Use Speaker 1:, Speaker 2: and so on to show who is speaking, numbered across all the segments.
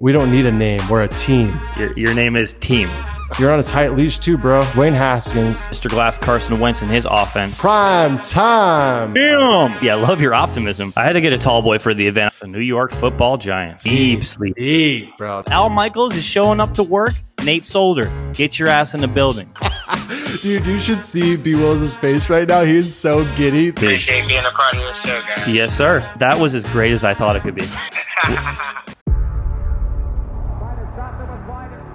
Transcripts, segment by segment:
Speaker 1: We don't need a name. We're a team.
Speaker 2: Your, your name is Team.
Speaker 1: You're on a tight leash too, bro. Wayne Haskins.
Speaker 2: Mr. Glass, Carson Wentz, and his offense.
Speaker 1: Prime time.
Speaker 2: Damn. Yeah, I love your optimism. I had to get a tall boy for the event. The New York Football Giants. Deep sleep.
Speaker 1: Deep, bro.
Speaker 2: Al Michaels is showing up to work. Nate Solder, get your ass in the building.
Speaker 1: Dude, you should see B Wills' face right now. He's so giddy.
Speaker 3: Appreciate being a part of your show, guys.
Speaker 2: Yes, sir. That was as great as I thought it could be.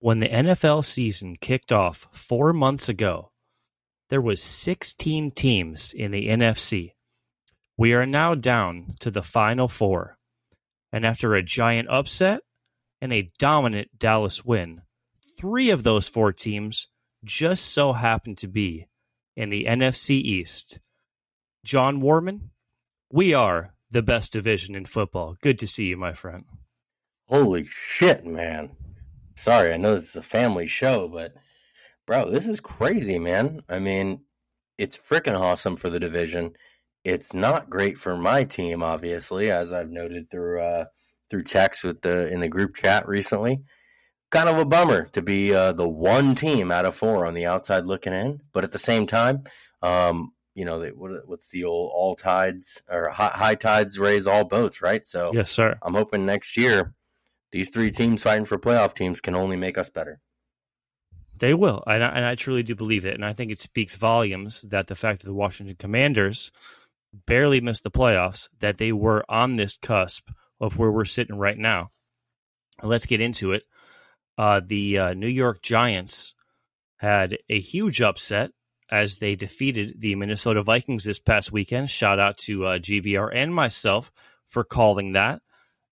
Speaker 2: When the NFL season kicked off four months ago, there was 16 teams in the NFC. We are now down to the final four. And after a giant upset and a dominant Dallas win, three of those four teams just so happen to be in the NFC East. John Warman, we are the best division in football. Good to see you, my friend.
Speaker 4: Holy shit, man. Sorry, I know this is a family show, but bro, this is crazy, man. I mean, it's freaking awesome for the division. It's not great for my team, obviously, as I've noted through uh through text with the in the group chat recently. Kind of a bummer to be uh, the one team out of four on the outside looking in, but at the same time, um, you know, they, what, what's the old all tides or high, high tides raise all boats, right? So
Speaker 2: Yes, sir.
Speaker 4: I'm hoping next year these three teams fighting for playoff teams can only make us better.
Speaker 2: They will, and I, and I truly do believe it. And I think it speaks volumes that the fact that the Washington Commanders barely missed the playoffs, that they were on this cusp of where we're sitting right now. Let's get into it. Uh, the uh, New York Giants had a huge upset as they defeated the Minnesota Vikings this past weekend. Shout out to uh, GVR and myself for calling that.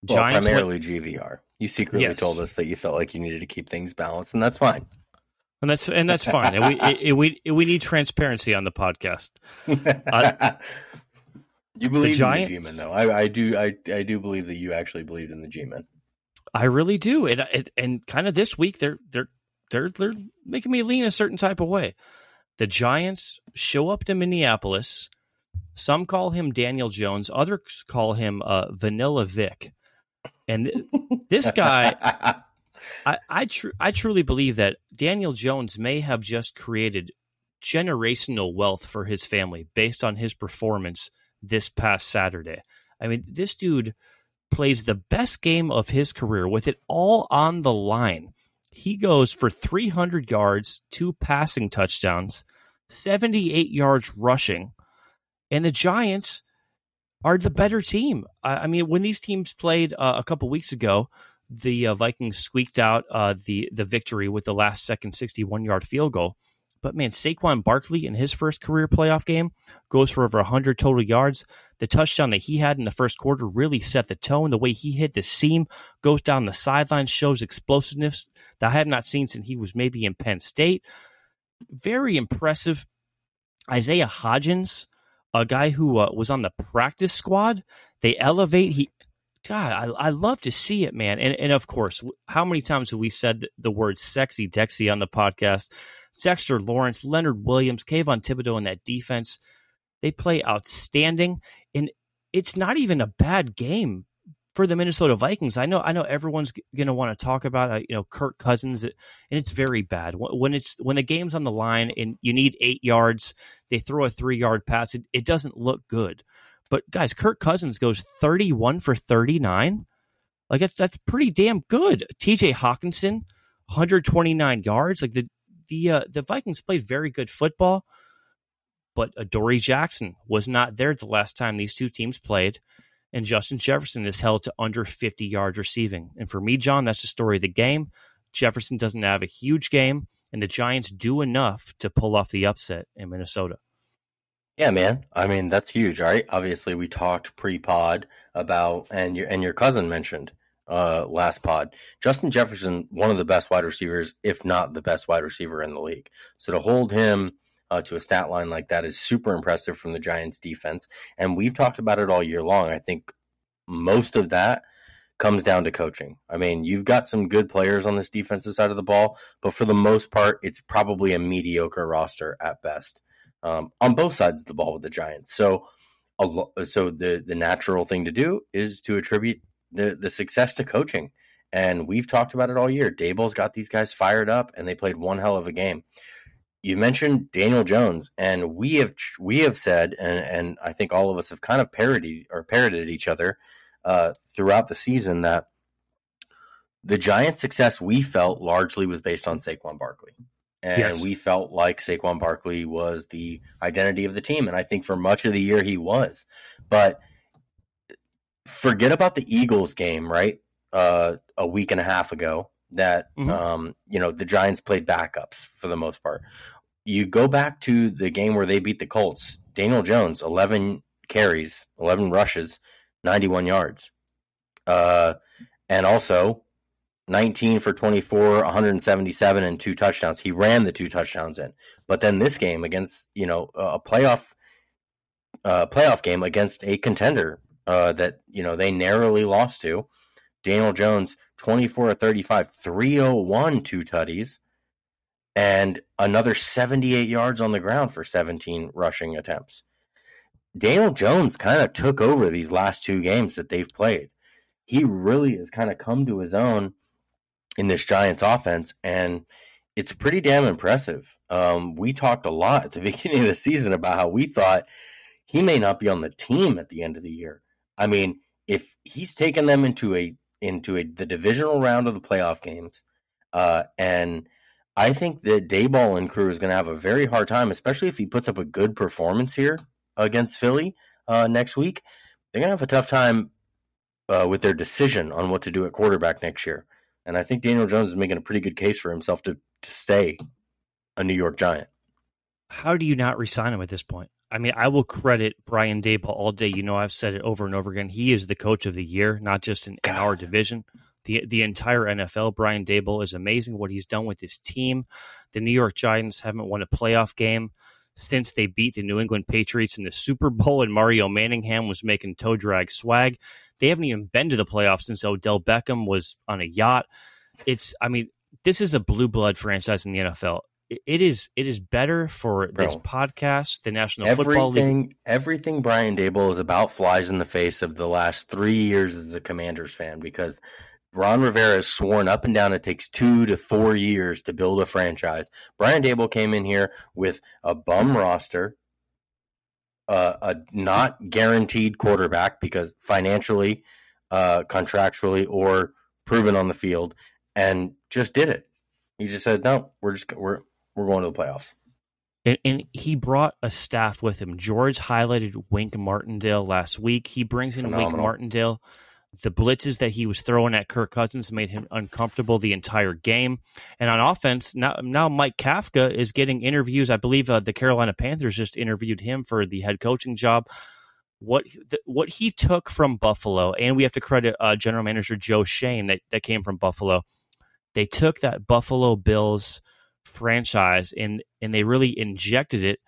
Speaker 4: Well,
Speaker 2: Giants went-
Speaker 4: primarily GVR. You secretly
Speaker 2: Yes.
Speaker 4: told us that you felt like you needed to keep things balanced, and that's fine.
Speaker 2: and that's and that's fine. and we it, we we need transparency on the podcast.
Speaker 4: you believe in the G-Men, though. I, I do. I, I do believe that you actually believed in the G-Men.
Speaker 2: I really do. And and, and kind of this week they're they're they're they're making me lean a certain type of way. The Giants show up to Minneapolis. Some call him Daniel Jones, others call him uh, Vanilla Vick. And th- this guy, I I, tr- I truly believe that Daniel Jones may have just created generational wealth for his family based on his performance this past Saturday. I mean, this dude plays the best game of his career with it all on the line. He goes for 300 yards, two passing touchdowns, 78 yards rushing, and the Giants are the better team. I, I mean, when these teams played uh, a couple weeks ago, the uh, Vikings squeaked out uh, the the victory with the last second 61 yard field goal. But man, Saquon Barkley in his first career playoff game goes for over 100 total yards. The touchdown that he had in the first quarter really set the tone. The way he hit the seam, goes down the sideline, shows explosiveness that I have not seen since he was maybe in Penn State. Very impressive. Isaiah Hodgins, a guy who uh, was on the practice squad, they elevate. He, God, I, I love to see it, man. And and of course, how many times have we said the, word "sexy" Dexy on the podcast? Dexter Lawrence, Leonard Williams, Kayvon Thibodeaux in that defense, they play outstanding. And it's not even a bad game for the Minnesota Vikings. I know, I know everyone's going to want to talk about, uh, you know, Kirk Cousins, and it's very bad when it's when the game's on the line and you need eight yards. They throw a three yard pass. It, it doesn't look good. But guys, Kirk Cousins goes thirty one for thirty nine. Like that's that's pretty damn good. T.J. Hockenson, one hundred twenty nine yards. Like the the uh, the Vikings played very good football, but Adoree Jackson was not there the last time these two teams played, and Justin Jefferson is held to under fifty yards receiving. And for me, John, that's the story of the game. Jefferson doesn't have a huge game, and the Giants do enough to pull off the upset in Minnesota.
Speaker 4: Yeah, man. I mean, that's huge, right? Obviously, we talked pre-pod about, and your and your cousin mentioned uh, last pod. Justin Jefferson, one of the best wide receivers, if not the best wide receiver in the league. So to hold him uh, to a stat line like that is super impressive from the Giants defense. And we've talked about it all year long. I think most of that comes down to coaching. I mean, you've got some good players on this defensive side of the ball, but for the most part, it's probably a mediocre roster at best um, on both sides of the ball with the Giants. So, so the the natural thing to do is to attribute the the success to coaching. And we've talked about it all year. Daboll's got these guys fired up, and they played one hell of a game. You mentioned Daniel Jones, and we have we have said, and, and I think all of us have kind of parodied or parroted each other uh, throughout the season that the Giants' success we felt largely was based on Saquon Barkley. And yes. we felt like Saquon Barkley was the identity of the team. And I think for much of the year he was. But forget about the Eagles game, right? Uh, a week and a half ago that mm-hmm. um, you know the Giants played backups for the most part. You go back to the game where they beat the Colts. Daniel Jones, eleven carries, eleven rushes, 91 yards. Uh, and also 19 for 24, 177 and two touchdowns. He ran the two touchdowns in. But then this game against, you know, a playoff uh, playoff game against a contender uh, that, you know, they narrowly lost to. Daniel Jones 24 or 35, 301 two tutties and another 78 yards on the ground for 17 rushing attempts. Daniel Jones kind of took over these last two games that they've played. He really has kind of come to his own in this Giants offense, and it's pretty damn impressive. Um, we talked a lot at the beginning of the season about how we thought he may not be on the team at the end of the year. I mean, if he's taken them into a into a, the divisional round of the playoff games, uh, and I think that Daboll and crew is going to have a very hard time, especially if he puts up a good performance here against Philly uh, next week, they're going to have a tough time uh, with their decision on what to do at quarterback next year. And I think Daniel Jones is making a pretty good case for himself to, to stay a New York Giant.
Speaker 2: How do you not resign him at this point? I mean, I will credit Brian Daboll all day. You know, I've said it over and over again. He is the coach of the year, not just in, in our division. The the entire NFL, Brian Daboll is amazing what he's done with his team. The New York Giants haven't won a playoff game since they beat the New England Patriots in the Super Bowl and Mario Manningham was making toe drag swag. They haven't even been to the playoffs since Odell Beckham was on a yacht. It's, I mean, this is a blue blood franchise in the NFL. It is it is better for Bro, this podcast, the National Football League.
Speaker 4: Everything Brian Daboll is about flies in the face of the last three years as a Commanders fan because Ron Rivera has sworn up and down it takes two to four years to build a franchise. Brian Daboll came in here with a bum roster, uh, a not guaranteed quarterback because financially, uh, contractually, or proven on the field, and just did it. He just said, "No, we're just we're we're going to the playoffs."
Speaker 2: And, and, he brought a staff with him. George highlighted Wink Martindale last week. He brings in Phenomenal. Wink Martindale the blitzes that he was throwing at Kirk Cousins made him uncomfortable the entire game. And on offense, now now Mike Kafka is getting interviews. I believe uh, the Carolina Panthers just interviewed him for the head coaching job. What the, what he took from Buffalo, and we have to credit uh, General Manager Joe Schoen that that came from Buffalo. They took that Buffalo Bills franchise and and they really injected it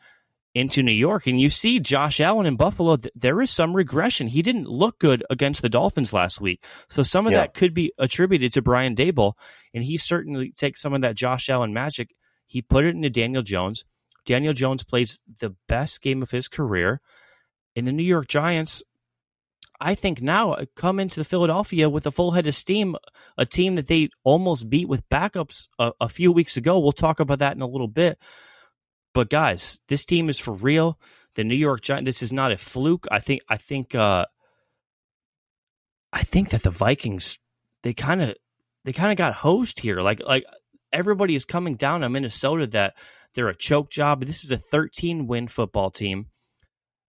Speaker 2: into New York. And you see Josh Allen in Buffalo, there is some regression. He didn't look good against the Dolphins last week. So some of yeah. that could be attributed to Brian Daboll. And he certainly takes some of that Josh Allen magic. He put it into Daniel Jones. Daniel Jones plays the best game of his career. And the New York Giants, I think now uh, come into Philadelphia with a full head of steam, a team that they almost beat with backups a, a few weeks ago. We'll talk about that in a little bit. But guys, this team is for real. The New York Giants. This is not a fluke. I think. I think. uh I think that the Vikings they kind of they kind of got hosed here. Like like everybody is coming down on Minnesota that they're a choke job. This is a 13 win football team,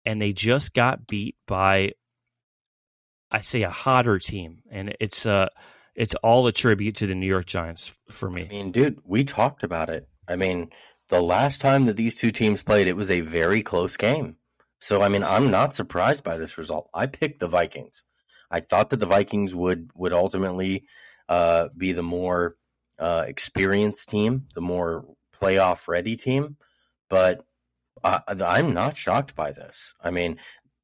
Speaker 2: and they just got beat by I say a hotter team, and it's uh it's all a tribute to the New York Giants for me.
Speaker 4: I mean, dude, we talked about it. I mean, the last time that these two teams played, it was a very close game. So, I mean, I'm not surprised by this result. I picked the Vikings. I thought that the Vikings would would ultimately uh, be the more uh, experienced team, the more playoff ready team, but I, I'm not shocked by this. I mean,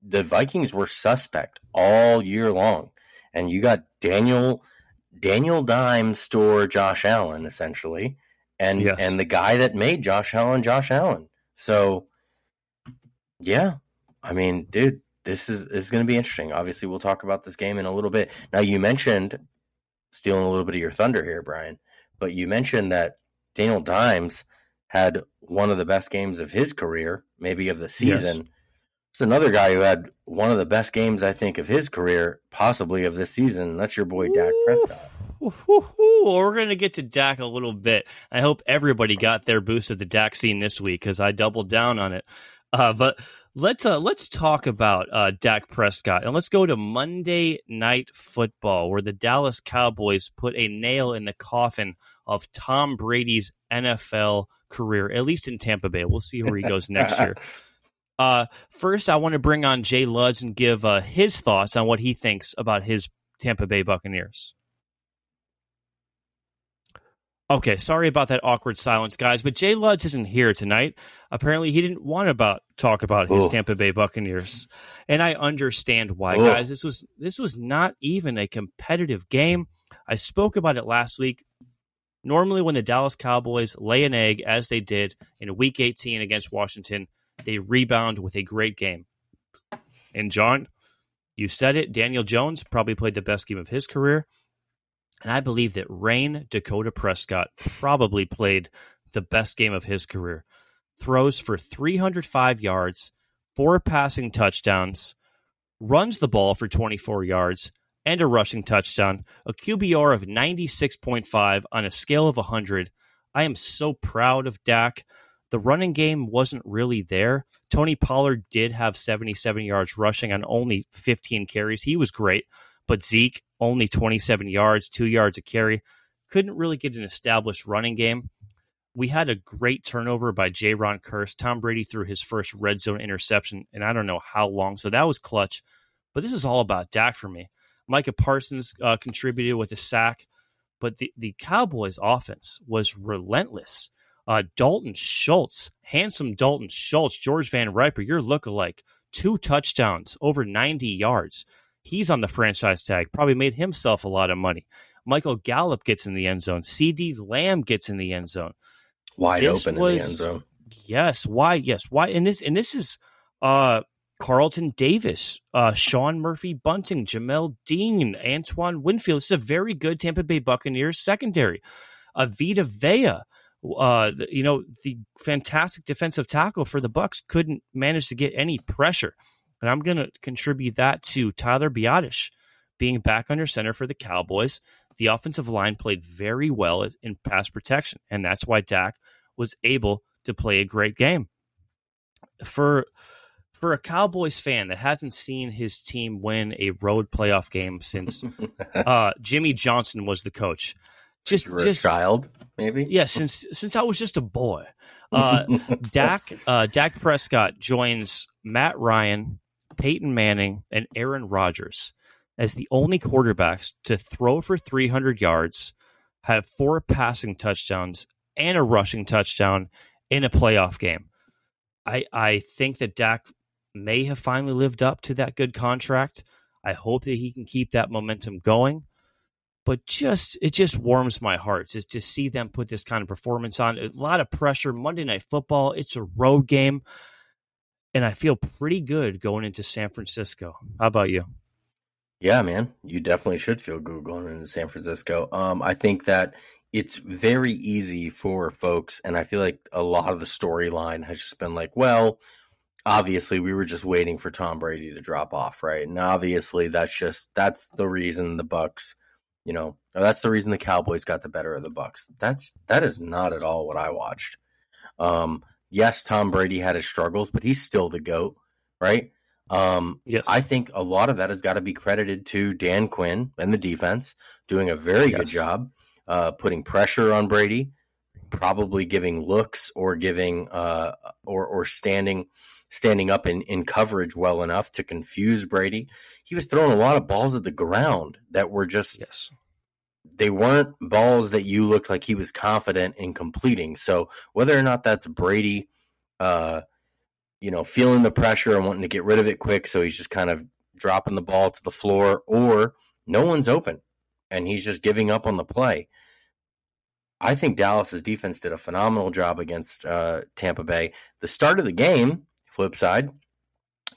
Speaker 4: the Vikings were suspect all year long, and you got Daniel Daniel Dimes store Josh Allen essentially, and
Speaker 2: Yes.
Speaker 4: and the guy that made Josh Allen Josh Allen. So, yeah, I mean, dude, this is this is going to be interesting. Obviously, we'll talk about this game in a little bit. Now, you mentioned stealing a little bit of your thunder here, Brian, but you mentioned that Daniel Dimes had one of the best games of his career, maybe of the season. There's another guy who had one of the best games, I think, of his career, possibly of this season. That's your boy Dak Prescott.
Speaker 2: Woo-hoo-hoo. We're going to get to Dak a little bit. I hope everybody got their boost of the Dak scene this week because I doubled down on it. Uh, but let's uh, let's talk about uh, Dak Prescott and let's go to Monday Night Football, where the Dallas Cowboys put a nail in the coffin of Tom Brady's NFL career, at least in Tampa Bay. We'll see where he goes next year. Uh, first, I want to bring on Jay Luds and give uh, his thoughts on what he thinks about his Tampa Bay Buccaneers. Okay, sorry about that awkward silence, guys. But Jay Luds isn't here tonight. Apparently, he didn't want to about talk about his. Tampa Bay Buccaneers, and I understand why, guys. This was this was not even a competitive game. I spoke about it last week. Normally, when the Dallas Cowboys lay an egg, as they did in Week 18 against Washington, they rebound with a great game. And John, you said it. Daniel Jones probably played the best game of his career. And I believe that Rayne Dakota Prescott probably played the best game of his career. Throws for 305 yards, four passing touchdowns, runs the ball for 24 yards, and a rushing touchdown, a QBR of 96.5 on a scale of 100. I am so proud of Dak. The running game wasn't really there. Tony Pollard did have 77 yards rushing on only 15 carries. He was great, but Zeke only 27 yards, two yards a carry. Couldn't really get an established running game. We had a great turnover by Jayron Kearse. Tom Brady threw his first red zone interception, and I don't know how long. So that was clutch. But this is all about Dak for me. Micah Parsons uh, contributed with a sack, but the, the Cowboys' offense was relentless. Uh, Dalton Schultz, handsome Dalton Schultz, George Van Riper, your lookalike, two touchdowns, over 90 yards. He's on the franchise tag, probably made himself a lot of money. Michael Gallup gets in the end zone. CeeDee Lamb gets in the end zone.
Speaker 4: Wide
Speaker 2: This
Speaker 4: open in the
Speaker 2: was-
Speaker 4: end zone.
Speaker 2: Yes, why? Yes, why? And this and this is uh Carlton Davis, uh Sean Murphy Bunting, Jamel Dean, Antoine Winfield. This is a very good Tampa Bay Buccaneers secondary. Avita Vita Vea, uh, you know the fantastic defensive tackle for the Bucks couldn't manage to get any pressure, and I'm going to contribute that to Tyler Biadasz being back under center for the Cowboys. The offensive line played very well in pass protection, and that's why Dak was able to play a great game. For for a Cowboys fan that hasn't seen his team win a road playoff game since uh, Jimmy Johnson was the coach, just
Speaker 4: You were
Speaker 2: just
Speaker 4: a child, maybe.
Speaker 2: yeah, since since I was just a boy. Uh, Dak uh, Dak Prescott joins Matt Ryan, Peyton Manning, and Aaron Rodgers as the only quarterbacks to throw for 300 yards, have four passing touchdowns, and a rushing touchdown in a playoff game. I I think that Dak may have finally lived up to that good contract. I hope that he can keep that momentum going but just it just warms my heart just to see them put this kind of performance on. A lot of pressure. Monday Night Football. It's a road game, and I feel pretty good going into San Francisco. How about you?
Speaker 4: Yeah, man, you definitely should feel good going into San Francisco. Um, I think that it's very easy for folks, and I feel like a lot of the storyline has just been like, well, obviously we were just waiting for Tom Brady to drop off, right? And obviously that's just that's the reason the Bucks, you know, or that's the reason the Cowboys got the better of the Bucks. That's that is not at all what I watched. Um, yes, Tom Brady had his struggles, but he's still the goat, right? Um,
Speaker 2: Yes.
Speaker 4: I think a lot of that has got to be credited to Dan Quinn and the defense doing a very good job uh, putting pressure on Brady, probably giving looks or giving uh, or or standing standing up in, in coverage well enough to confuse Brady. He was throwing a lot of balls at the ground that were just
Speaker 2: yes.
Speaker 4: They weren't balls that you looked like he was confident in completing. So whether or not that's Brady uh you know, feeling the pressure and wanting to get rid of it quick, so he's just kind of dropping the ball to the floor, or no one's open and he's just giving up on the play. I think Dallas's defense did a phenomenal job against uh, Tampa Bay. The start of the game, flip side,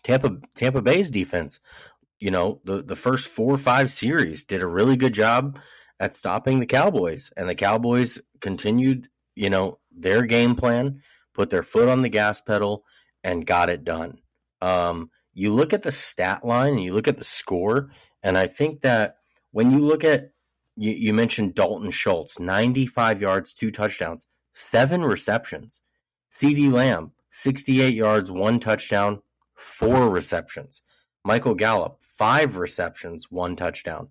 Speaker 4: Tampa Tampa Bay's defense, you know, the the first four or five series did a really good job at stopping the Cowboys, and the Cowboys continued, you know, their game plan, put their foot on the gas pedal, and got it done. Um, you look at the stat line and you look at the score, and I think that when you look at you, you mentioned Dalton Schultz, 95 yards, two touchdowns, seven receptions. CeeDee Lamb, 68 yards, one touchdown, four receptions. Michael Gallup, five receptions, one touchdown.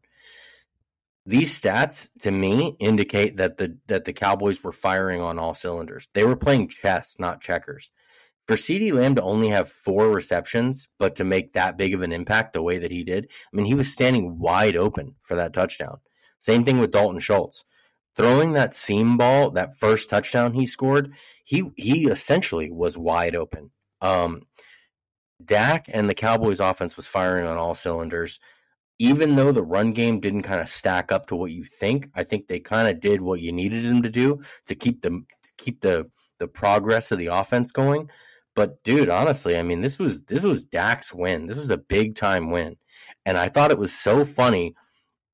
Speaker 4: These stats to me indicate that the that the Cowboys were firing on all cylinders. They were playing chess, not checkers. For CeeDee Lamb to only have four receptions, but to make that big of an impact the way that he did, I mean, he was standing wide open for that touchdown. Same thing with Dalton Schultz. Throwing that seam ball, that first touchdown he scored, he he essentially was wide open. Um, Dak and the Cowboys offense was firing on all cylinders. Even though the run game didn't kind of stack up to what you think, I think they kind of did what you needed them to do to keep the keep the the progress of the offense going. But dude, honestly, I mean, this was this was Dak's win. This was a big time win, and I thought it was so funny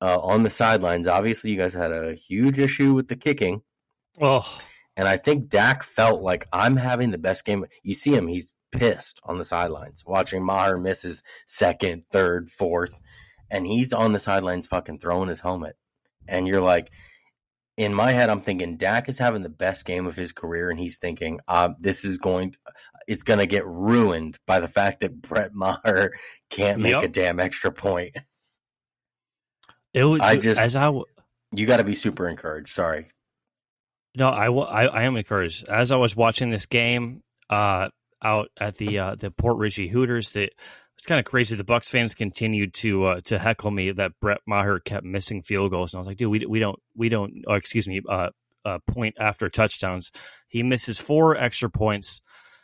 Speaker 4: uh, on the sidelines. Obviously, you guys had a huge issue with the kicking.
Speaker 2: Oh.
Speaker 4: And I think Dak felt like I'm having the best game. You see him, he's pissed on the sidelines, watching Maher miss his second, third, fourth, and he's on the sidelines fucking throwing his helmet. And you're like, in my head, I'm thinking Dak is having the best game of his career, and he's thinking, uh, this is going, it's going to get ruined by the fact that Brett Maher can't make yep. a damn extra point.
Speaker 2: It was I just as I w-
Speaker 4: you got to be super encouraged. Sorry.
Speaker 2: No, I, I, I am encouraged. As I was watching this game uh, out at the uh, the Port Richey Hooters, that it's kind of crazy. The Bucks fans continued to uh, to heckle me that Brett Maher kept missing field goals, and I was like, dude, we we don't we don't. Oh, excuse me, uh, uh, point after touchdowns. He misses four extra points.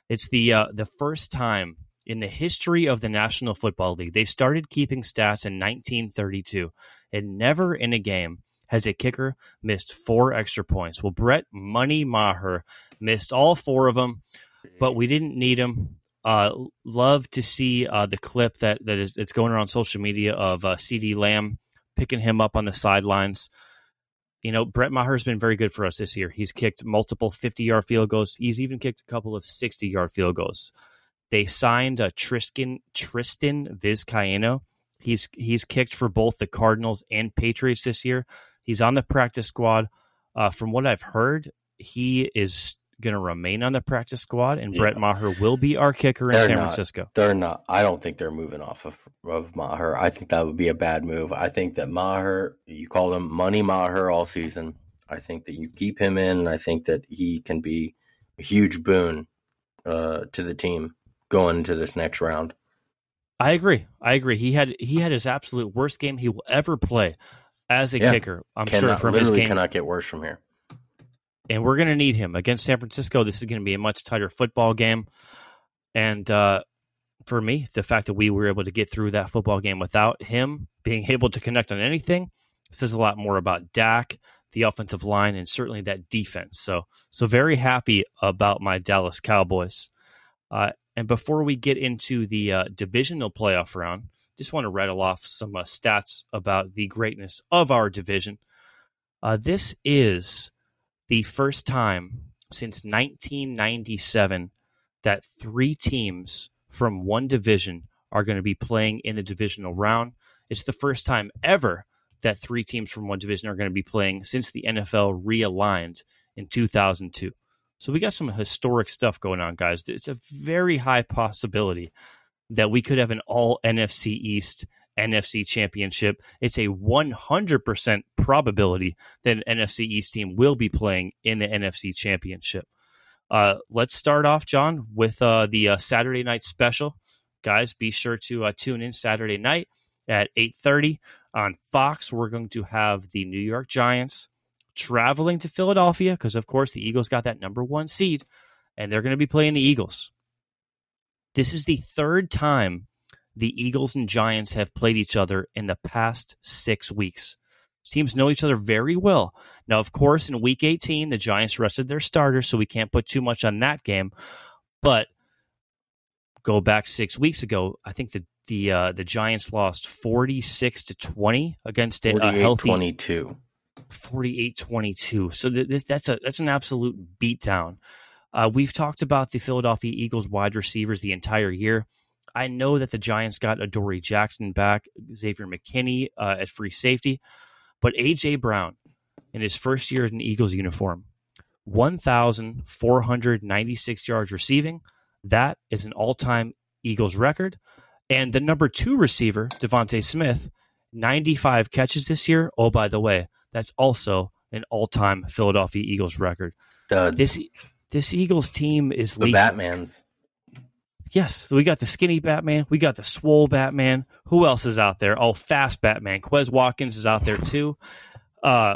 Speaker 2: It's the uh, the first time in the history of the National Football League. They started keeping stats in 1932, and never in a game has a kicker missed four extra points. Well, Brett Money Maher missed all four of them, but we didn't need him. Uh, love to see uh, the clip that that is it's going around social media of uh, CeeDee Lamb picking him up on the sidelines. You know, Brett Maher has been very good for us this year. He's kicked multiple 50 yard field goals. He's even kicked a couple of 60 yard field goals. They signed uh, Tristan Tristan Vizcaino. He's he's kicked for both the Cardinals and Patriots this year. He's on the practice squad. Uh, from what I've heard, he is going to remain on the practice squad, and yeah. Brett Maher will be our kicker in they're San
Speaker 4: not,
Speaker 2: Francisco.
Speaker 4: They're not. I don't think they're moving off of, of Maher. I think that would be a bad move. I think that Maher, you call him Money Maher all season. I think that you keep him in, and I think that he can be a huge boon uh, to the team going into this next round.
Speaker 2: I agree. I agree. He had he had his absolute worst game he will ever play as a yeah. kicker. I'm cannot, sure from his game
Speaker 4: cannot get worse from here.
Speaker 2: And we're going to need him against San Francisco. This is going to be a much tighter football game. And uh, for me, the fact that we were able to get through that football game without him being able to connect on anything says a lot more about Dak, the offensive line, and certainly that defense. So, so very happy about my Dallas Cowboys. Uh, and before we get into the uh, divisional playoff round, just want to rattle off some uh, stats about the greatness of our division. Uh, this is the first time since 1997 that three teams from one division are going to be playing in the divisional round. It's the first time ever that three teams from one division are going to be playing since the NFL realigned in 2002. So we got some historic stuff going on, guys. It's a very high possibility that we could have an all NFC East NFC championship. It's a 100% probability that an NFC East team will be playing in the NFC championship. Uh, let's start off, John, with uh, the uh, Saturday night special. Guys, be sure to uh, tune in Saturday night at 8.30 on Fox. We're going to have the New York Giants traveling to Philadelphia because, of course, the Eagles got that number one seed, and they're going to be playing the Eagles. This is the third time the Eagles and Giants have played each other in the past six weeks. Teams know each other very well. Now, of course, in week 18, the Giants rested their starters, so we can't put too much on that game. But go back six weeks ago, I think the the uh, the Giants lost 46 to 20 against a, a healthy
Speaker 4: 22.
Speaker 2: 48-22. So th- this, that's a that's an absolute beatdown. Uh, we've talked about the Philadelphia Eagles wide receivers the entire year. I know that the Giants got Adoree Jackson back, Xavier McKinney uh, at free safety, but AJ Brown in his first year in Eagles uniform, 1,496 yards receiving. That is an all-time Eagles record. And the number two receiver, DeVonta Smith, 95 catches this year. Oh, by the way, that's also an all-time Philadelphia Eagles record.
Speaker 4: Dud.
Speaker 2: This this Eagles team is
Speaker 4: the
Speaker 2: leaking.
Speaker 4: Batman's.
Speaker 2: Yes, we got the skinny Batman. We got the swole Batman. Who else is out there? Oh, fast Batman. Quez Watkins is out there too. Uh,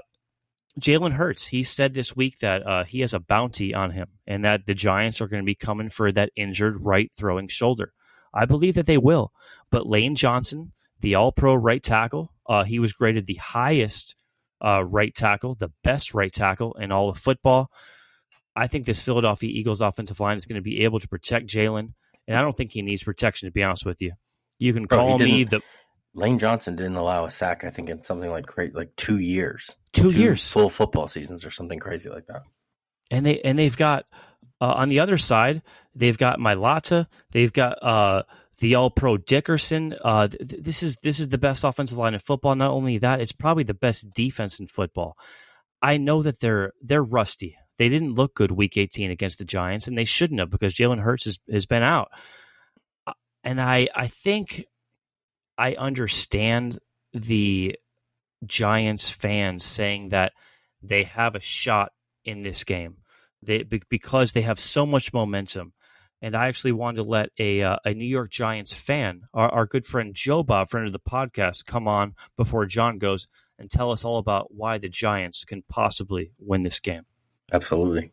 Speaker 2: Jalen Hurts, he said this week that uh, he has a bounty on him and that the Giants are going to be coming for that injured right throwing shoulder. I believe that they will. But Lane Johnson, the all pro right tackle, uh, he was graded the highest uh, right tackle, the best right tackle in all of football. I think this Philadelphia Eagles offensive line is going to be able to protect Jalen and I don't think he needs protection. To be honest with you, you can
Speaker 4: Bro,
Speaker 2: call me the
Speaker 4: Lane Johnson didn't allow a sack, I think, in something like like two years.
Speaker 2: two years,
Speaker 4: Full football seasons or something crazy like that.
Speaker 2: and they and they've got uh, on the other side they've got Mailata, they've got uh, the All Pro Dickerson. Uh, th- th- this is this is the best offensive line in football. Not only that, it's probably the best defense in football. I know that they're they're rusty. They didn't look good Week 18 against the Giants, and they shouldn't have because Jalen Hurts has, has been out. Uh, And I I think I understand the Giants fans saying that they have a shot in this game they, because they have so much momentum. And I actually wanted to let a uh, a New York Giants fan, our, our good friend Joe Bob, friend of the podcast, come on before John goes and tell us all about why the Giants can possibly win this game.
Speaker 4: Absolutely.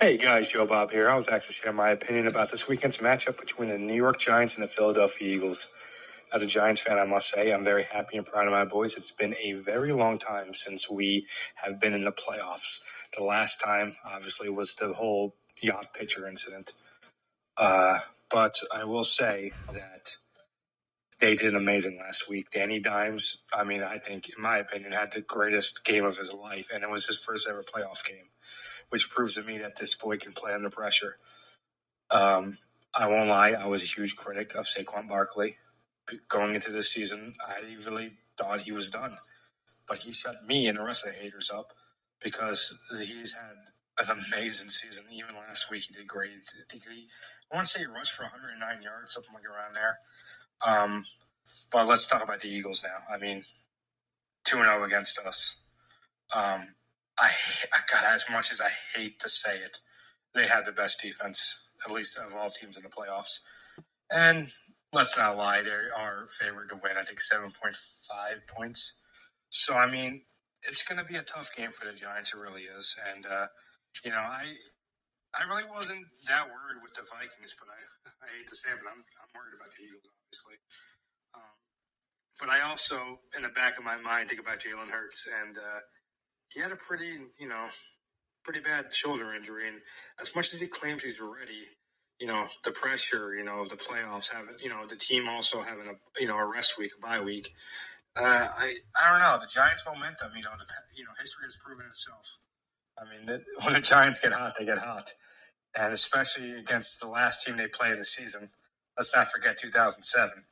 Speaker 5: Hey guys, Joe Bob here. I was actually sharing my opinion about this weekend's matchup between the New York Giants and the Philadelphia Eagles. As a Giants fan, I must say I'm very happy and proud of my boys. It's been a very long time since we have been in the playoffs. The last time, obviously, was the whole yacht pitcher incident. Uh, but I will say that they did amazing last week. Danny Dimes, I mean, I think, in my opinion, had the greatest game of his life, and it was his first ever playoff game which proves to me that this boy can play under pressure. Um, I won't lie, I was a huge critic of Saquon Barkley. Going into this season, I really thought he was done. But he shut me and the rest of the haters up because he's had an amazing season. Even last week, he did great. I think he, I want to say he rushed for 109 yards, something like around there. Um, but let's talk about the Eagles now. I mean, 2 0 against us. Um, I, I God, as much as I hate to say it, they have the best defense, at least of all teams in the playoffs. And let's not lie, they are favored to win. I think seven point five points. So I mean, it's going to be a tough game for the Giants. It really is. And uh, you know, I I really wasn't that worried with the Vikings, but I I hate to say it, but I'm I'm worried about the Eagles, obviously. Um, but I also, in the back of my mind, think about Jalen Hurts and. Uh, he had a pretty, you know, pretty bad shoulder injury. And as much as he claims he's ready, you know, the pressure, you know, of the playoffs having, you know, the team also having a, you know, a rest week, a bye week. Uh, I, I don't know. The Giants' momentum, you know, the, you know, history has proven itself. I mean, when the Giants get hot, they get hot, and especially against the last team they played the season. Let's not forget 2007.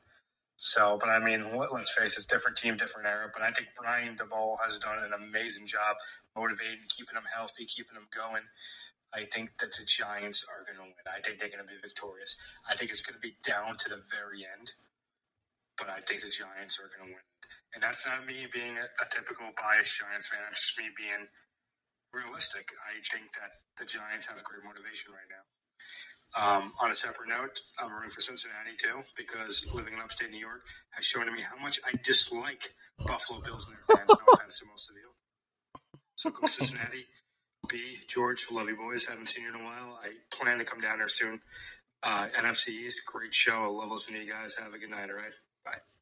Speaker 5: So, but I mean, let- let's face it, different team, different era. But I think Brian Daboll has done an amazing job motivating, keeping them healthy, keeping them going. I think that the Giants are going to win. I think they're going to be victorious. I think it's going to be down to the very end, but I think the Giants are going to win. And that's not me being a, a typical biased Giants fan. It's just me being realistic. I think that the Giants have a great motivation right now. Um, on a separate note, I'm rooting for Cincinnati too because living in upstate New York has shown to me how much I dislike Buffalo Bills and their fans. No offense to most of you. So go Cincinnati. B George, love you boys. Haven't seen you in a while. I plan to come down there soon. Uh, NFC East, great show. I love listening to you guys. Have a good night. All right, bye.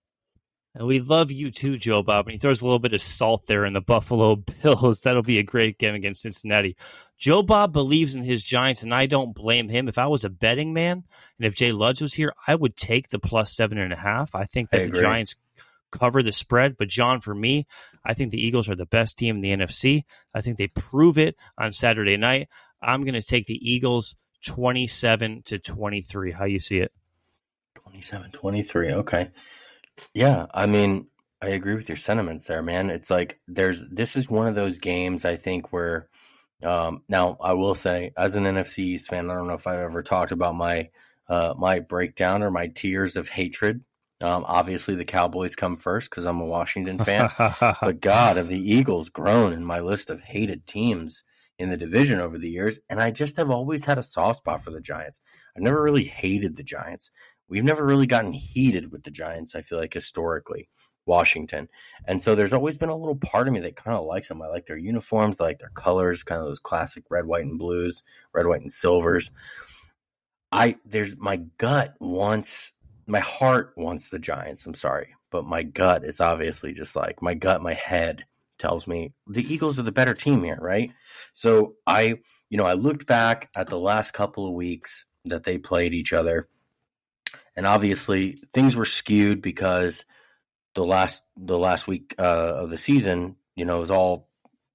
Speaker 2: And we love you too, Joe Bob. And he throws a little bit of salt there in the Buffalo Bills. That'll be a great game against Cincinnati. Joe Bob believes in his Giants, and I don't blame him. If I was a betting man, and if Jay Ludge was here, I would take the plus seven and a half. I think that
Speaker 4: I
Speaker 2: the. Giants cover the spread. But John, for me, I think the Eagles are the best team in the NFC. I think they prove it on Saturday night. I'm going to take the Eagles 27 to 23. How you see it?
Speaker 4: 27 23 okay yeah i mean i agree with your sentiments there man it's like there's this is one of those games i think where um now i will say as an nfc East fan i don't know if i've ever talked about my uh my breakdown or my tears of hatred um obviously the cowboys come first because i'm a washington fan but God, have the Eagles grown in my list of hated teams in the division over the years? And I just have always had a soft spot for the Giants. I've never really hated the Giants. We've never really gotten heated with the Giants, I feel like, historically, Washington. And so there's always been a little part of me that kind of likes them. I like their uniforms, I like their colors, kind of those classic red, white, and blues, red, white, and silvers. I there's my gut wants my heart wants the Giants. I'm sorry, but my gut is obviously just like my gut, my head tells me the Eagles are the better team here, right? So I, you know, I looked back at the last couple of weeks that they played each other, and obviously things were skewed because the last the last week uh, of the season, you know, it was all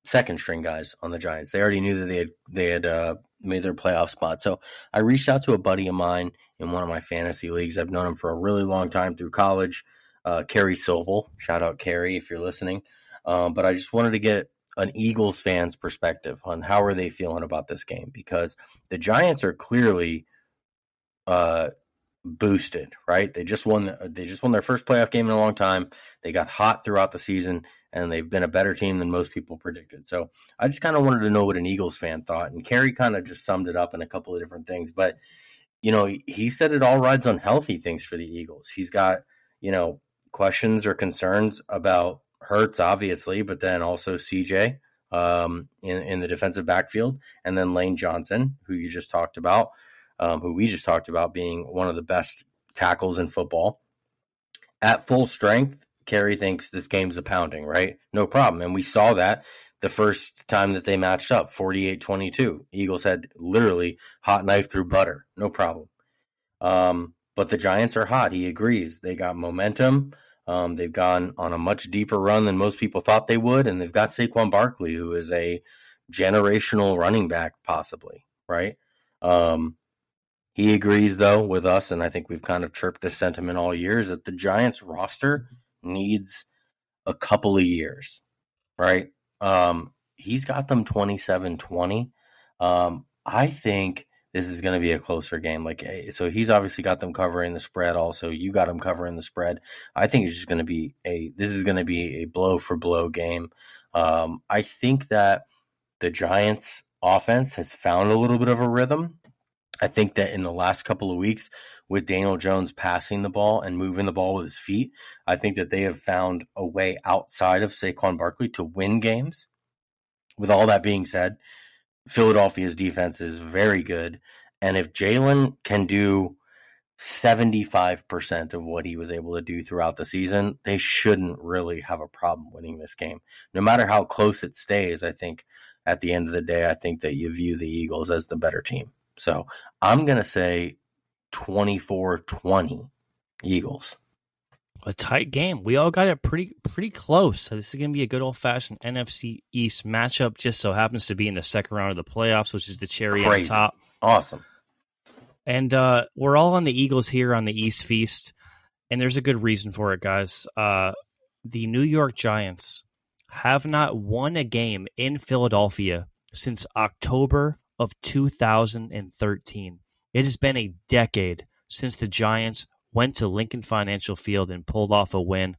Speaker 4: second string guys on the Giants. They already knew that they had they had uh, made their playoff spot. So I reached out to a buddy of mine in one of my fantasy leagues. I've known him for a really long time through college. Uh, Kerry Sobel, shout out Kerry if you're listening. Um, but I just wanted to get an Eagles fan's perspective on how are they feeling about this game because the Giants are clearly uh, boosted, right? They just won. They just won their first playoff game in a long time. They got hot throughout the season, and they've been a better team than most people predicted. So I just kind of wanted to know what an Eagles fan thought, and Kerry kind of just summed it up in a couple of different things. But you know, he said it all rides on healthy things for the Eagles. He's got you know questions or concerns about Hurts, obviously, but then also CJ um, in in the defensive backfield, and then Lane Johnson, who you just talked about um, who we just talked about being one of the best tackles in football. At full strength, Kerry thinks this game's a pounding, right? No problem. And we saw that the first time that they matched up 48 22. Eagles had literally hot knife through butter. No problem. Um, but the Giants are hot. He agrees. They got momentum. Um, they've gone on a much deeper run than most people thought they would. And they've got Saquon Barkley, who is a generational running back, possibly, right? Um, he agrees, though, with us, and I think we've kind of chirped this sentiment all years that the Giants roster needs a couple of years, right? Um, he's got them 27 20. Um, I think this is going to be a closer game. Like, eh, so he's obviously got them covering the spread. Also, you got them covering the spread. I think it's just going to be a, this is going to be a blow for blow game. Um, I think that the Giants offense has found a little bit of a rhythm. I think that in the last couple of weeks, with Daniel Jones passing the ball and moving the ball with his feet, I think that they have found a way outside of Saquon Barkley to win games. With all that being said, Philadelphia's defense is very good. And if Jalen can do 75% of what he was able to do throughout the season, they shouldn't really have a problem winning this game. No matter how close it stays, I think at the end of the day, I think that you view the Eagles as the better team. So I'm going to say 24 20 Eagles.
Speaker 2: A tight game. We all got it pretty pretty close. So this is going to be a good old fashioned NFC East matchup. Just so happens to be in the second round of the playoffs, which is the cherry
Speaker 4: Crazy.
Speaker 2: on top.
Speaker 4: Awesome.
Speaker 2: And uh, we're all on the Eagles here on the East Feast, and there's a good reason for it, guys. Uh, the New York Giants have not won a game in Philadelphia since October of 2013. It has been a decade since the Giants went to Lincoln Financial Field and pulled off a win.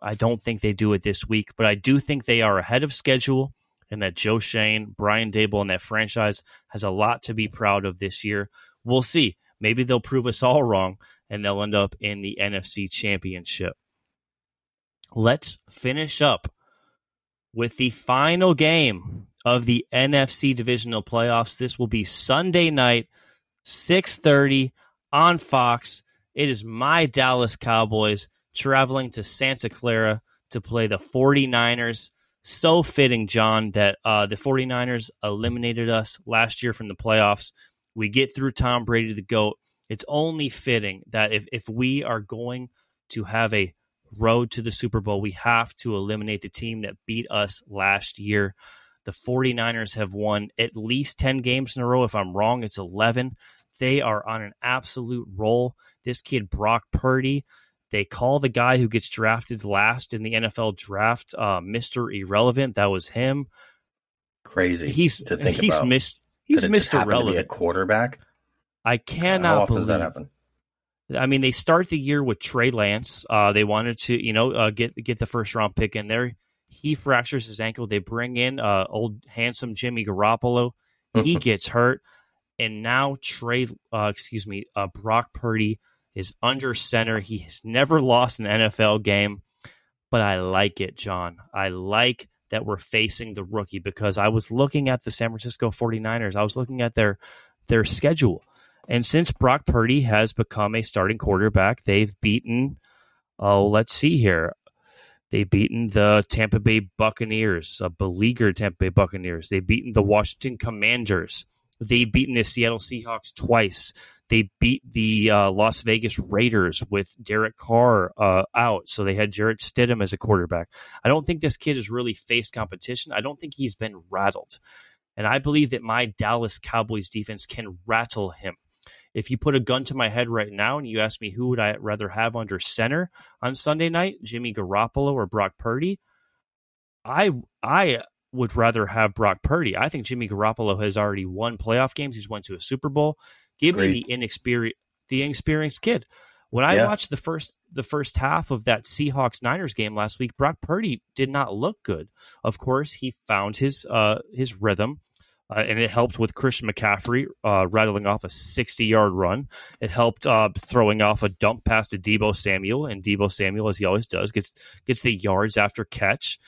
Speaker 2: I don't think they do it this week, but I do think they are ahead of schedule. and that Joe Schoen, Brian Daboll, and that franchise has a lot to be proud of this year. We'll see. Maybe they'll prove us all wrong and they'll end up in the NFC Championship. Let's finish up with the final game of the NFC divisional playoffs. This will be Sunday night, 6:30 on Fox. It is my Dallas Cowboys traveling to Santa Clara to play the 49ers. So fitting, John, that uh, the 49ers eliminated us last year from the playoffs. We get through Tom Brady, the GOAT. It's only fitting that if, if we are going to have a road to the Super Bowl, we have to eliminate the team that beat us last year. The 49ers have won at least 10 games in a row. If I'm wrong, it's 11. They are on an absolute roll. This kid, Brock Purdy, they call the guy who gets drafted last in the NFL draft uh, Mr. Irrelevant. That was him.
Speaker 4: Crazy.
Speaker 2: He's
Speaker 4: to think
Speaker 2: he's
Speaker 4: about.
Speaker 2: Mis- he's Mr. Relevant.
Speaker 4: a quarterback.
Speaker 2: I cannot
Speaker 4: How often
Speaker 2: believe
Speaker 4: does that happen?
Speaker 2: I mean, they start the year with Trey Lance. Uh, they wanted to, you know, uh, get get the first round pick in there. He fractures his ankle. They bring in uh, old handsome Jimmy Garoppolo. He gets hurt, and now Trey, uh, excuse me, uh, Brock Purdy is under center. He has never lost an NFL game, but I like it, John. I like that we're facing the rookie because I was looking at the San Francisco 49ers. I was looking at their their schedule and since Brock Purdy has become a starting quarterback, they've beaten, oh, let's see here. They've beaten the Tampa Bay Buccaneers, a beleaguered Tampa Bay Buccaneers. They've beaten the Washington Commanders. They've beaten the Seattle Seahawks twice. They beat the uh, Las Vegas Raiders with Derek Carr uh, out. So they had Jarrett Stidham as a quarterback. I don't think this kid has really faced competition. I don't think he's been rattled. And I believe that my Dallas Cowboys defense can rattle him if you put a gun to my head right now and you ask me who would I rather have under center on Sunday night, Jimmy Garoppolo or Brock Purdy, I I would rather have Brock Purdy. I think Jimmy Garoppolo has already won playoff games. He's went to a Super Bowl. Give Great. me the inexperienced the inexperienced kid. When I yeah. watched the first the first half of that Seahawks Niners game last week, Brock Purdy did not look good. Of course, he found his uh, his rhythm uh, and it helped with Christian McCaffrey uh, rattling off a 60 yard run. It helped uh, throwing off a dump pass to Deebo Samuel, and Deebo Samuel, as he always does, gets gets the yards after catch.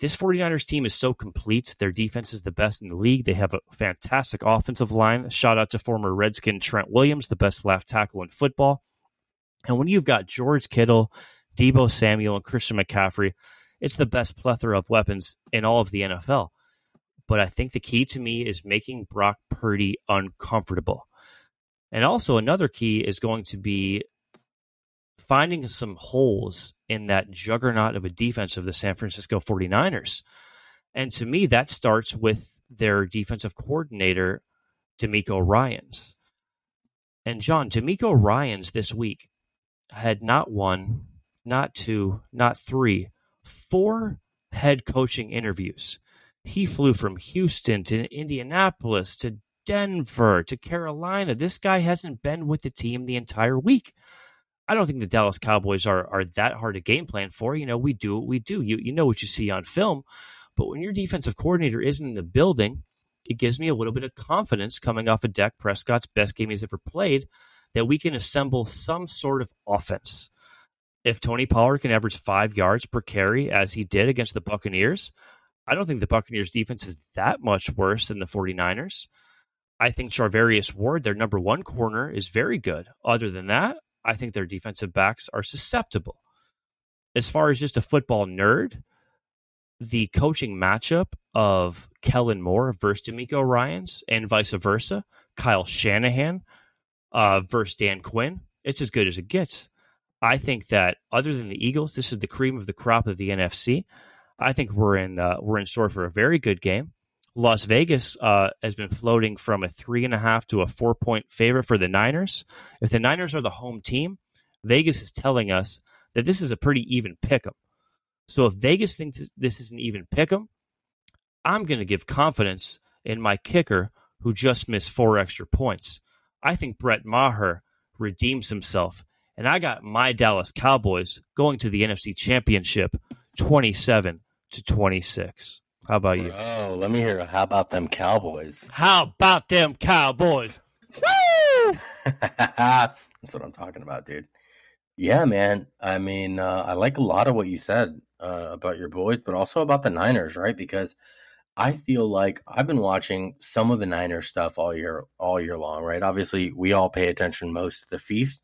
Speaker 2: This 49ers team is so complete. Their defense is the best in the league. They have a fantastic offensive line. Shout out to former Redskin Trent Williams, the best left tackle in football. And when you've got George Kittle, Deebo Samuel, and Christian McCaffrey, it's the best plethora of weapons in all of the NFL but I think the key to me is making Brock Purdy uncomfortable. And also, another key is going to be finding some holes in that juggernaut of a defense of the San Francisco 49ers. And to me, that starts with their defensive coordinator, DeMeco Ryans. And John, DeMeco Ryans this week had not one, not two, not three, four head coaching interviews he flew from Houston to Indianapolis to Denver to Carolina. This guy hasn't been with the team the entire week. I don't think the Dallas Cowboys are are that hard to game plan for. You know, we do what we do. You you know what you see on film, but when your defensive coordinator isn't in the building, it gives me a little bit of confidence coming off of Dak Prescott's best game he's ever played that we can assemble some sort of offense. If Tony Pollard can average five yards per carry as he did against the Buccaneers, I don't think the Buccaneers defense is that much worse than the 49ers. I think Charvarius Ward, their number one corner, is very good. Other than that, I think their defensive backs are susceptible. As far as just a football nerd, the coaching matchup of Kellen Moore versus DeMeco Ryans and vice versa, Kyle Shanahan uh, versus Dan Quinn, it's as good as it gets. I think that other than the Eagles, this is the cream of the crop of the NFC. I think we're in uh, we're in store for a very good game. Las Vegas uh, has been floating from a three and a half to a four point favorite for the Niners. If the Niners are the home team, Vegas is telling us that this is a pretty even pick 'em. So if Vegas thinks this is an even pick 'em, I'm going to give confidence in my kicker who just missed four extra points. I think Brett Maher redeems himself, and I got my Dallas Cowboys going to the NFC Championship 27 to 26. How about you?
Speaker 4: Oh, let me hear. How about them Cowboys?
Speaker 2: How about them Cowboys?
Speaker 4: That's what I'm talking about, dude. Yeah, man. I mean, uh, I like a lot of what you said uh, about your boys, but also about the Niners, right? Because I feel like I've been watching some of the Niners stuff all year, all year long, right? Obviously, we all pay attention most to the feast,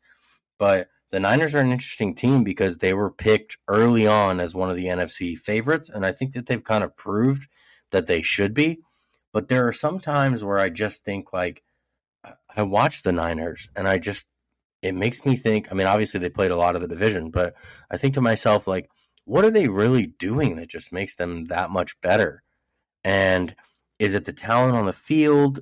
Speaker 4: but the Niners are an interesting team because they were picked early on as one of the NFC favorites, and I think that they've kind of proved that they should be. But there are some times where I just think like I watch the Niners and I just it makes me think. I mean, obviously they played a lot of the division, but I think to myself like, what are they really doing that just makes them that much better? And is it the talent on the field?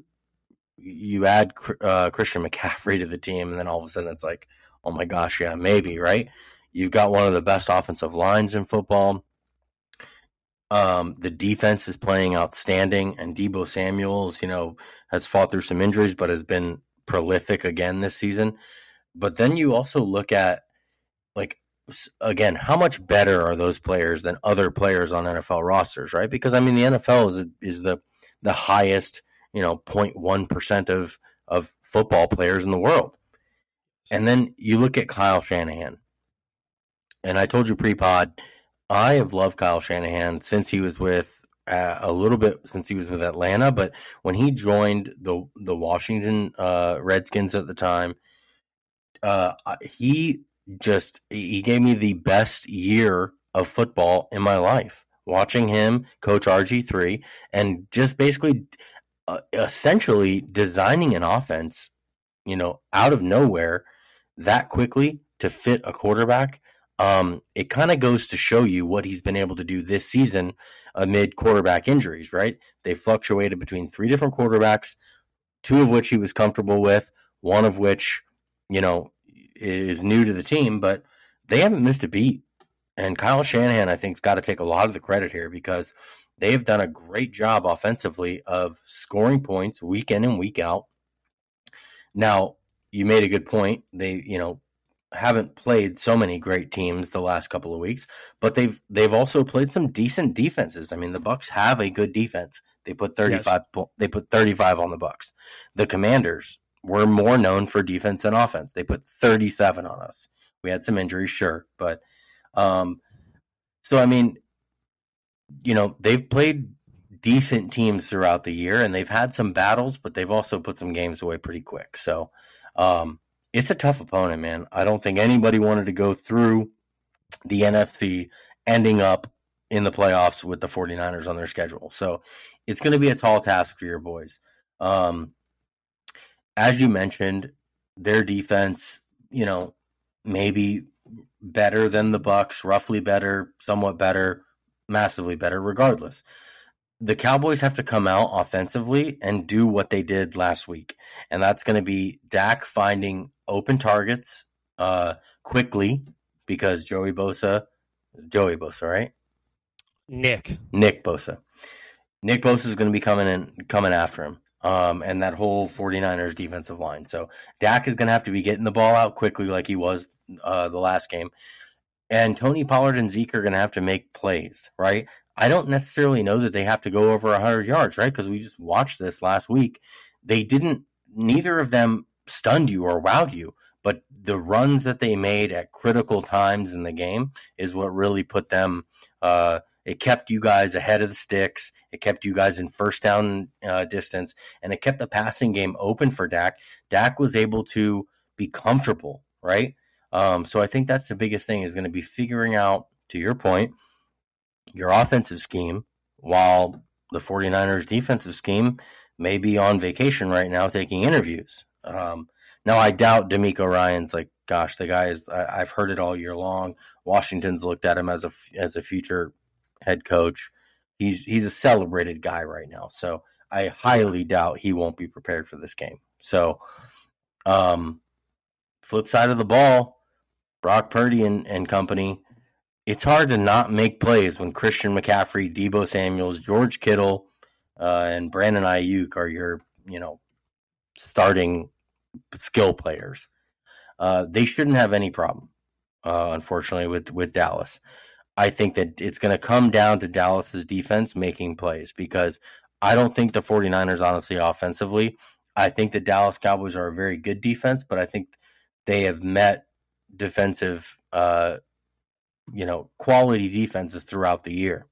Speaker 4: You add uh, Christian McCaffrey to the team, and then all of a sudden it's like, oh my gosh, yeah, maybe, right? You've got one of the best offensive lines in football. Um, the defense is playing outstanding, and Deebo Samuels, you know, has fought through some injuries, but has been prolific again this season. But then you also look at, like, again, how much better are those players than other players on NFL rosters, right? Because I mean, the NFL is is the the highest, you know, 0.1 percent of of football players in the world. And then you look at Kyle Shanahan. And I told you pre pod, I have loved Kyle Shanahan since he was with uh, a little bit since he was with Atlanta, but when he joined the the Washington uh, Redskins at the time, uh, he just he gave me the best year of football in my life. Watching him coach RG three and just basically, uh, essentially designing an offense, you know, out of nowhere that quickly to fit a quarterback, um, it kind of goes to show you what he's been able to do this season amid quarterback injuries, right? They fluctuated between three different quarterbacks, two of which he was comfortable with, one of which, you know, is new to the team, but they haven't missed a beat. And Kyle Shanahan, I think, has got to take a lot of the credit here because they've done a great job offensively of scoring points week in and week out. Now, you made a good point. They, you know, haven't played so many great teams the last couple of weeks, but they've they've also played some decent defenses. I mean, the Bucks have a good defense. They put 35 yes. they put 35 on the Bucks. The Commanders were more known for defense than offense. They put 37 on us. We had some injuries, sure, but um so I mean, you know, they've played decent teams throughout the year and they've had some battles, but they've also put some games away pretty quick. So um, it's a tough opponent, man. I don't think anybody wanted to go through the NFC ending up in the playoffs with the 49ers on their schedule. So it's going to be a tall task for your boys. Um, as you mentioned, their defense, you know, maybe better than the Bucks, roughly better, somewhat better, massively better, regardless the Cowboys have to come out offensively and do what they did last week. And that's going to be Dak finding open targets uh, quickly because Joey Bosa, Joey Bosa, right?
Speaker 2: Nick.
Speaker 4: Nick Bosa. Nick Bosa is going to be coming in, coming after him. Um, and that whole 49ers defensive line. So Dak is going to have to be getting the ball out quickly like he was uh, the last game. And Tony Pollard and Zeke are going to have to make plays, right? I don't necessarily know that they have to go over 100 yards, right? Because we just watched this last week. They didn't, neither of them stunned you or wowed you, but the runs that they made at critical times in the game is what really put them, uh, it kept you guys ahead of the sticks. It kept you guys in first down uh, distance, and it kept the passing game open for Dak. Dak was able to be comfortable, right? Um, so I think that's the biggest thing is going to be figuring out, to your point, your offensive scheme while the 49ers defensive scheme may be on vacation right now taking interviews. Um, now, I doubt DeMeco Ryans like, gosh, the guy is, I, have heard it all year long. Washington's looked at him as a, as a future head coach. He's, he's a celebrated guy right now. So I highly doubt he won't be prepared for this game. So, um, flip side of the ball, Brock Purdy and, and company, it's hard to not make plays when Christian McCaffrey, Deebo Samuels, George Kittle, uh, and Brandon Aiyuk are your, you know, starting skill players. Uh, they shouldn't have any problem, uh, unfortunately, with with Dallas. I think that it's going to come down to Dallas's defense making plays because I don't think the 49ers, honestly, offensively, I think the Dallas Cowboys are a very good defense, but I think they have met defensive, uh, you know, quality defenses throughout the year.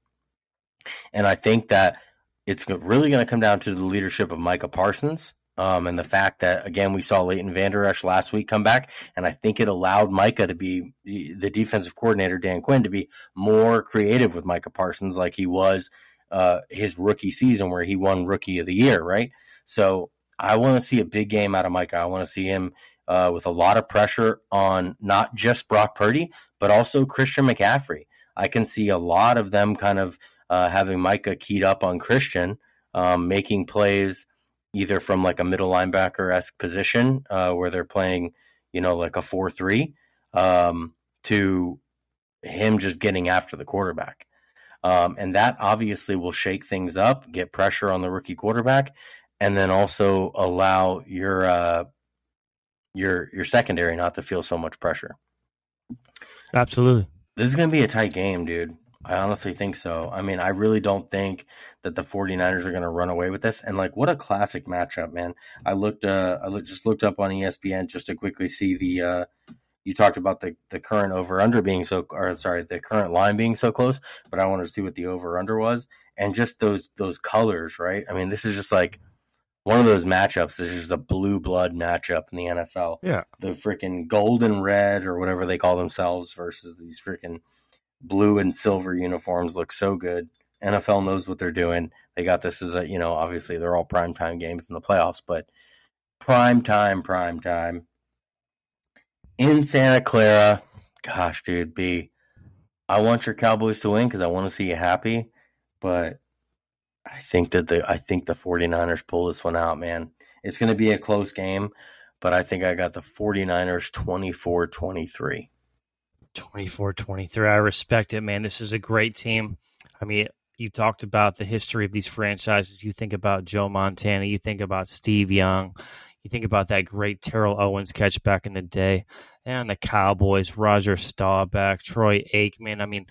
Speaker 4: And I think that it's really going to come down to the leadership of Micah Parsons um, and the fact that again we saw Leighton Vander Esch last week come back, and I think it allowed Micah to be the defensive coordinator Dan Quinn to be more creative with Micah Parsons, like he was uh, his rookie season where he won Rookie of the Year, right? So I want to see a big game out of Micah. I want to see him uh, with a lot of pressure on not just Brock Purdy, but also Christian McCaffrey. I can see a lot of them kind of uh, having Micah keyed up on Christian, um, making plays either from like a middle linebacker esque position uh, where they're playing, you know, like a 4 3 um, to him just getting after the quarterback. Um, and that obviously will shake things up, get pressure on the rookie quarterback, and then also allow your uh, your your secondary not to feel so much pressure.
Speaker 2: Absolutely.
Speaker 4: This is going to be a tight game, dude. I honestly think so. I mean, I really don't think that the 49ers are going to run away with this. And like, what a classic matchup, man. I looked, uh, I just looked up on ESPN just to quickly see the, uh, you talked about the, the current over under being so, or sorry, the current line being so close, but I wanted to see what the over under was and just those, those colors, right? I mean, this is just like one of those matchups. This is just a blue blood matchup in the NFL.
Speaker 2: Yeah.
Speaker 4: The freaking golden red or whatever they call themselves versus these freaking, blue and silver uniforms look so good. NFL knows what they're doing. They got this as a, you know, obviously they're all prime time games in the playoffs, but prime time, prime time in Santa Clara. Gosh, dude, B, I want your Cowboys to win because I want to see you happy, but I think that the I think the 49ers pull this one out, man. It's going to be a close game, but I think I got the 49ers 24-23.
Speaker 2: 24 23. I respect it, man. This is a great team. I mean, you talked about the history of these franchises. You think about Joe Montana, you think about Steve Young, you think about that great Terrell Owens catch back in the day, and the Cowboys, Roger Staubach, Troy Aikman. I mean,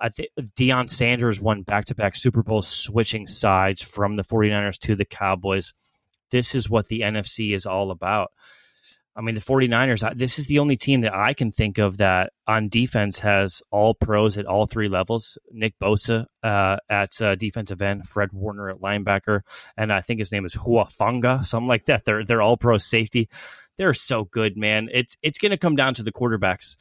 Speaker 2: I think Deion Sanders won back to back Super Bowls switching sides from the 49ers to the Cowboys. This is what the NFC is all about. I mean, the 49ers, this is the only team that I can think of that on defense has all pros at all three levels. Nick Bosa uh, at uh, defensive end, Fred Warner at linebacker, and I think his name is Hufanga, something like that. They're they're all pro safety. They're so good, man. It's it's going to come down to the quarterbacks.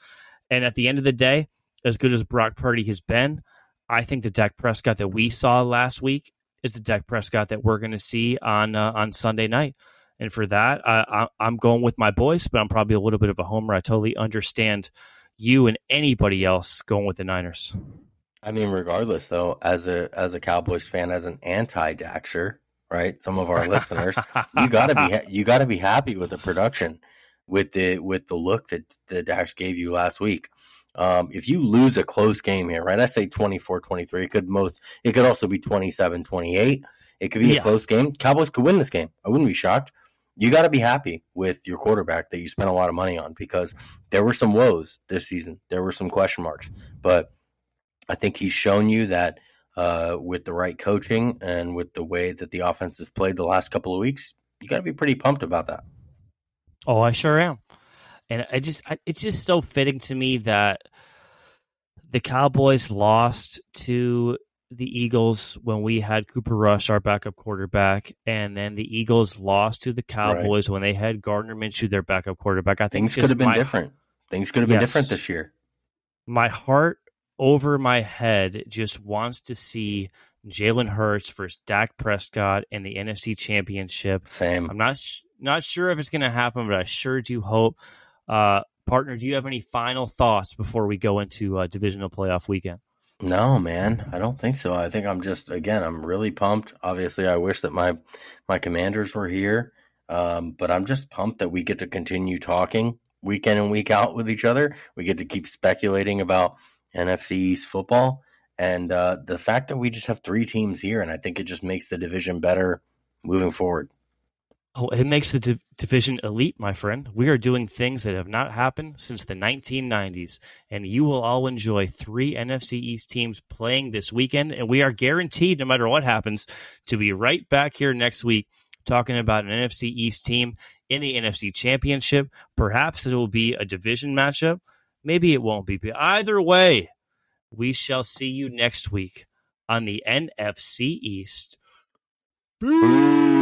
Speaker 2: And at the end of the day, as good as Brock Purdy has been, I think the Dak Prescott that we saw last week is the Dak Prescott that we're going to see on uh, on Sunday night. And for that, I, I'm going with my boys, but I'm probably a little bit of a homer. I totally understand you and anybody else going with the Niners.
Speaker 4: I mean, regardless, though, as a as a Cowboys fan, as an anti Daxer, right? Some of our listeners, you gotta be you gotta be happy with the production, with the with the look that the Dax gave you last week. Um, if you lose a close game here, right? I say 24-23. It could most it could also be 27-28. It could be yeah. a close game. Cowboys could win this game. I wouldn't be shocked you got to be happy with your quarterback that you spent a lot of money on because there were some woes this season. There were some question marks, but I think he's shown you that uh, with the right coaching and with the way that the offense has played the last couple of weeks, you got to be pretty pumped about that.
Speaker 2: Oh, I sure am. And I just, I, it's just so fitting to me that the Cowboys lost to the Eagles when we had Cooper Rush, our backup quarterback, and then the Eagles lost to the Cowboys right. when they had Gardner Minshew, their backup quarterback. I think
Speaker 4: things could have been my, different. Things could have been yes, different this year.
Speaker 2: My heart over my head just wants to see Jalen Hurts versus Dak Prescott in the NFC Championship.
Speaker 4: Same.
Speaker 2: I'm not sh- not sure if it's going to happen, but I sure do hope. Uh, partner, do you have any final thoughts before we go into uh, divisional playoff weekend?
Speaker 4: No, man, I don't think so. I think I'm just again, I'm really pumped. Obviously, I wish that my my commanders were here, um, but I'm just pumped that we get to continue talking week in and week out with each other. We get to keep speculating about NFC East football, and uh, the fact that we just have three teams here, and I think it just makes the division better moving forward.
Speaker 2: Oh, it makes the div- division elite, my friend. We are doing things that have not happened since the 1990s, and you will all enjoy three NFC East teams playing this weekend. And we are guaranteed, no matter what happens, to be right back here next week talking about an NFC East team in the NFC Championship. Perhaps it will be a division matchup. Maybe it won't be. But either way, we shall see you next week on the NFC East. Peace.